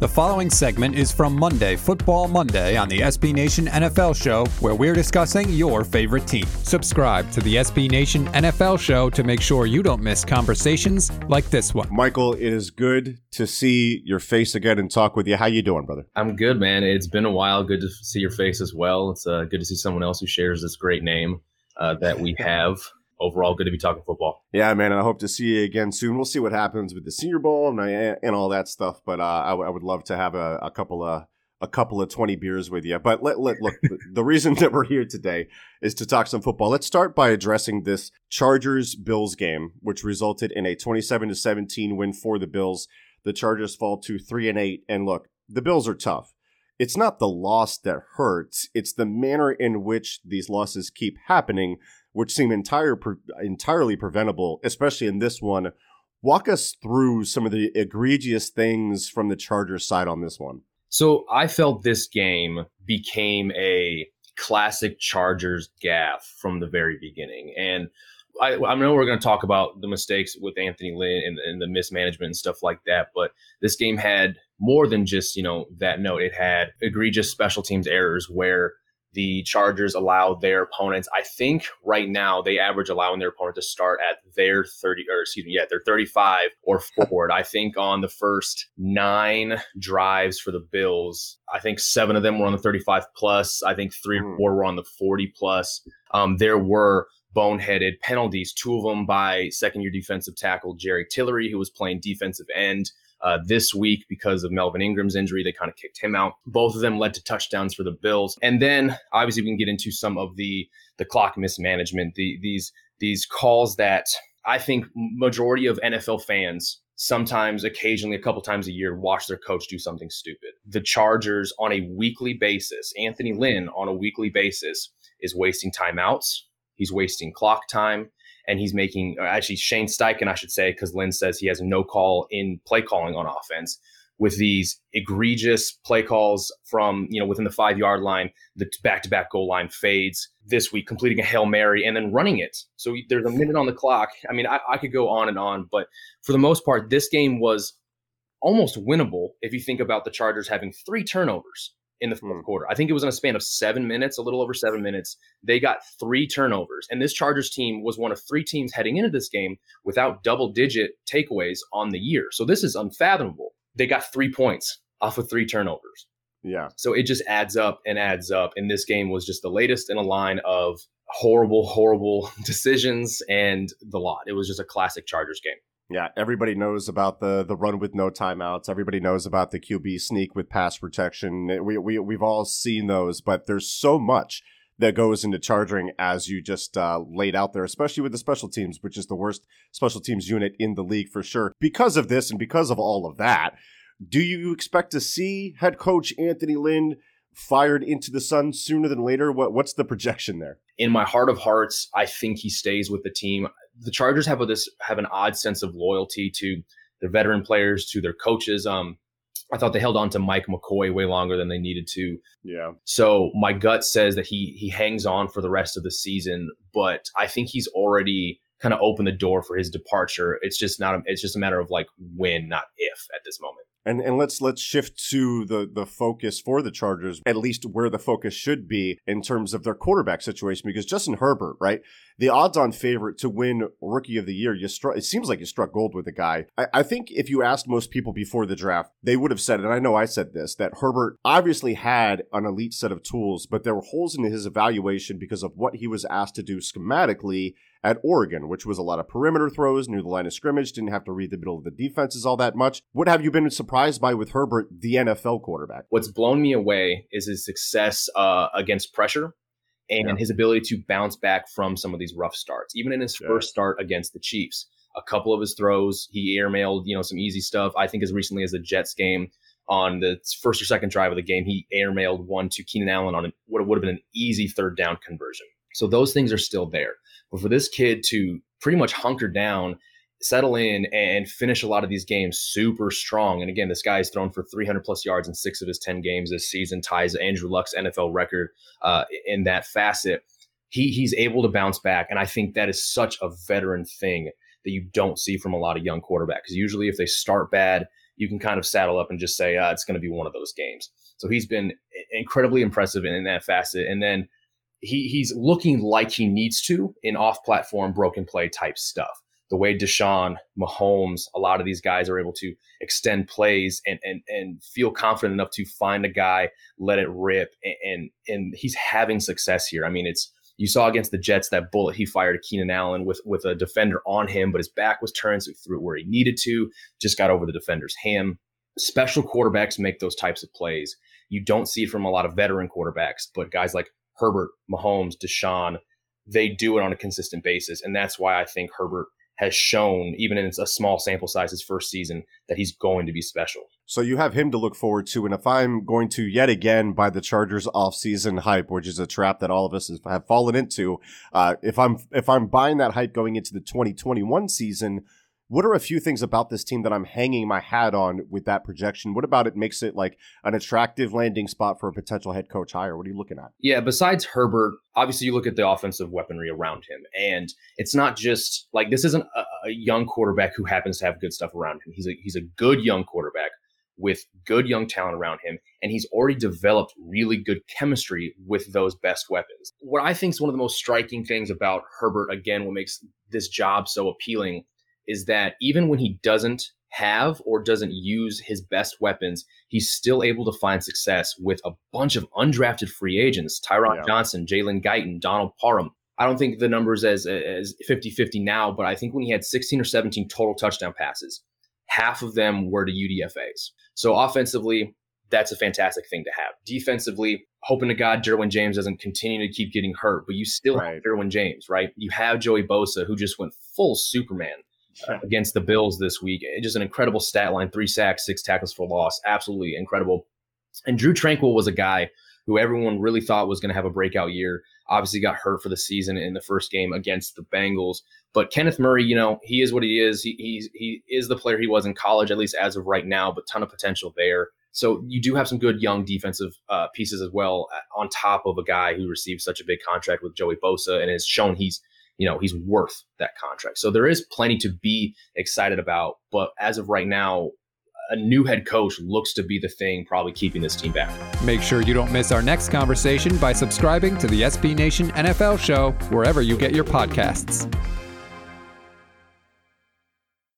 The following segment is from Monday, Football Monday, on the SB Nation NFL Show, where we're discussing your favorite team. Subscribe to the SB Nation NFL Show to make sure you don't miss conversations like this one. Michael, it is good to see your face again and talk with you. How you doing, brother? I'm good, man. It's been a while. Good to see your face as well. It's uh, good to see someone else who shares this great name uh, that we have. Overall, good to be talking football. Yeah, man, and I hope to see you again soon. We'll see what happens with the Senior Bowl and and all that stuff. But uh, I, w- I would love to have a, a couple of a couple of twenty beers with you. But let, let look, the reason that we're here today is to talk some football. Let's start by addressing this Chargers Bills game, which resulted in a twenty-seven to seventeen win for the Bills. The Chargers fall to three and eight, and look, the Bills are tough. It's not the loss that hurts; it's the manner in which these losses keep happening which seem entire pre- entirely preventable, especially in this one. Walk us through some of the egregious things from the Chargers side on this one. So I felt this game became a classic Chargers gaff from the very beginning. And I, I know we're going to talk about the mistakes with Anthony Lynn and, and, the mismanagement and stuff like that, but this game had more than just, you know, that note. It had egregious special teams errors where the Chargers allow their opponents. I think right now they average allowing their opponent to start at their 30 or excuse me, yeah, their 35 or forward. I think on the first nine drives for the Bills, I think seven of them were on the 35 plus. I think three or four were on the 40 plus. Um, there were boneheaded penalties, two of them by second year defensive tackle Jerry Tillery, who was playing defensive end. Uh, this week because of Melvin Ingram's injury. They kind of kicked him out. Both of them led to touchdowns for the Bills. And then obviously we can get into some of the the clock mismanagement, the these these calls that I think majority of NFL fans sometimes occasionally a couple times a year watch their coach do something stupid. The Chargers on a weekly basis, Anthony Lynn on a weekly basis is wasting timeouts. He's wasting clock time and he's making actually Shane Steichen, I should say, because Lynn says he has no call in play calling on offense with these egregious play calls from you know within the five yard line, the back to back goal line fades this week, completing a hail mary and then running it. So there's a minute on the clock. I mean, I, I could go on and on, but for the most part, this game was almost winnable if you think about the Chargers having three turnovers in the fourth hmm. quarter. I think it was in a span of seven minutes, a little over seven minutes. They got three turnovers. And this Chargers team was one of three teams heading into this game without double digit takeaways on the year. So this is unfathomable. They got three points off of three turnovers. Yeah. So it just adds up and adds up. And this game was just the latest in a line of horrible, horrible decisions and the lot. It was just a classic Chargers game. Yeah, everybody knows about the the run with no timeouts. Everybody knows about the QB sneak with pass protection. We we we've all seen those, but there's so much that goes into charging as you just uh, laid out there, especially with the special teams, which is the worst special teams unit in the league for sure. Because of this and because of all of that, do you expect to see head coach Anthony Lynn fired into the sun sooner than later? What what's the projection there? In my heart of hearts, I think he stays with the team. The Chargers have a, this have an odd sense of loyalty to their veteran players, to their coaches. Um, I thought they held on to Mike McCoy way longer than they needed to. Yeah. So my gut says that he he hangs on for the rest of the season, but I think he's already kind of opened the door for his departure. It's just not. A, it's just a matter of like when, not if, at this moment. And and let's let's shift to the the focus for the Chargers, at least where the focus should be in terms of their quarterback situation, because Justin Herbert, right, the odds-on favorite to win Rookie of the Year, you struck. It seems like you struck gold with the guy. I, I think if you asked most people before the draft, they would have said, and I know I said this, that Herbert obviously had an elite set of tools, but there were holes in his evaluation because of what he was asked to do schematically at Oregon, which was a lot of perimeter throws, knew the line of scrimmage, didn't have to read the middle of the defenses all that much. What have you been surprised by with Herbert, the NFL quarterback? What's blown me away is his success uh, against pressure and Yeah. his ability to bounce back from some of these rough starts. Even in his Yeah. first start against the Chiefs, a couple of his throws, he airmailed, you know, some easy stuff. I think as recently as the Jets game on the first or second drive of the game, he airmailed one to Keenan Allen on what would have been an easy third down conversion. So those things are still there. But for this kid to pretty much hunker down, settle in, and finish a lot of these games super strong. And again, this guy has thrown for 300 plus yards in six of his 10 games this season, ties Andrew Luck's NFL record uh, in that facet. He he's able to bounce back, and I think that is such a veteran thing that you don't see from a lot of young quarterbacks. Because usually, if they start bad, you can kind of saddle up and just say, uh, it's going to be one of those games. So he's been incredibly impressive in, in that facet, and then he he's looking like he needs to in off-platform broken play type stuff. The way Deshaun, Mahomes, a lot of these guys are able to extend plays and and and feel confident enough to find a guy, let it rip, and and, and he's having success here. I mean, it's you saw against the Jets that bullet he fired to Keenan Allen with with a defender on him, but his back was turned, so he threw it where he needed to. Just got over the defender's hand. Special quarterbacks make those types of plays. You don't see it from a lot of veteran quarterbacks, but guys like Herbert, Mahomes, Deshaun, they do it on a consistent basis. And that's why I think Herbert has shown, even in a small sample size his first season, that he's going to be special. So you have him to look forward to, and if I'm going to yet again buy the Chargers offseason hype, which is a trap that all of us have fallen into, uh, if I'm if I'm buying that hype going into the 2021 season, what are a few things about this team that I'm hanging my hat on with that projection? What about it makes it like an attractive landing spot for a potential head coach hire? What are you looking at? Yeah, besides Herbert, obviously you look at the offensive weaponry around him, and it's not just like this isn't a, a young quarterback who happens to have good stuff around him. He's a he's a good young quarterback with good young talent around him, and he's already developed really good chemistry with those best weapons. What I think is one of the most striking things about Herbert, again, what makes this job so appealing is that even when he doesn't have or doesn't use his best weapons, he's still able to find success with a bunch of undrafted free agents Tyron Yeah. Johnson, Jalen Guyton, Donald Parham. I don't think the numbers as as 50-50 now, but I think when he had 16 or 17 total touchdown passes, half of them were to UDFAs. So offensively, that's a fantastic thing to have. Defensively, hoping to God Derwin James doesn't continue to keep getting hurt, but you still Right. have Derwin James, right? You have Joey Bosa, who just went full Superman uh, against the Bills this week. Just an incredible stat line: three sacks, six tackles for loss. Absolutely incredible. And Drue Tranquill was a guy who everyone really thought was going to have a breakout year. Obviously, got hurt for the season in the first game against the Bengals. But Kenneth Murray, you know, he is what he is. He he's, he is the player he was in college, at least as of right now. But ton of potential there. So you do have some good young defensive uh, pieces as well, uh, on top of a guy who received such a big contract with Joey Bosa and has shown he's you know he's worth that contract. So there is plenty to be excited about. But as of right now, a new head coach looks to be the thing probably keeping this team back. Make sure you don't miss our next conversation by subscribing to the SB Nation NFL show wherever you get your podcasts.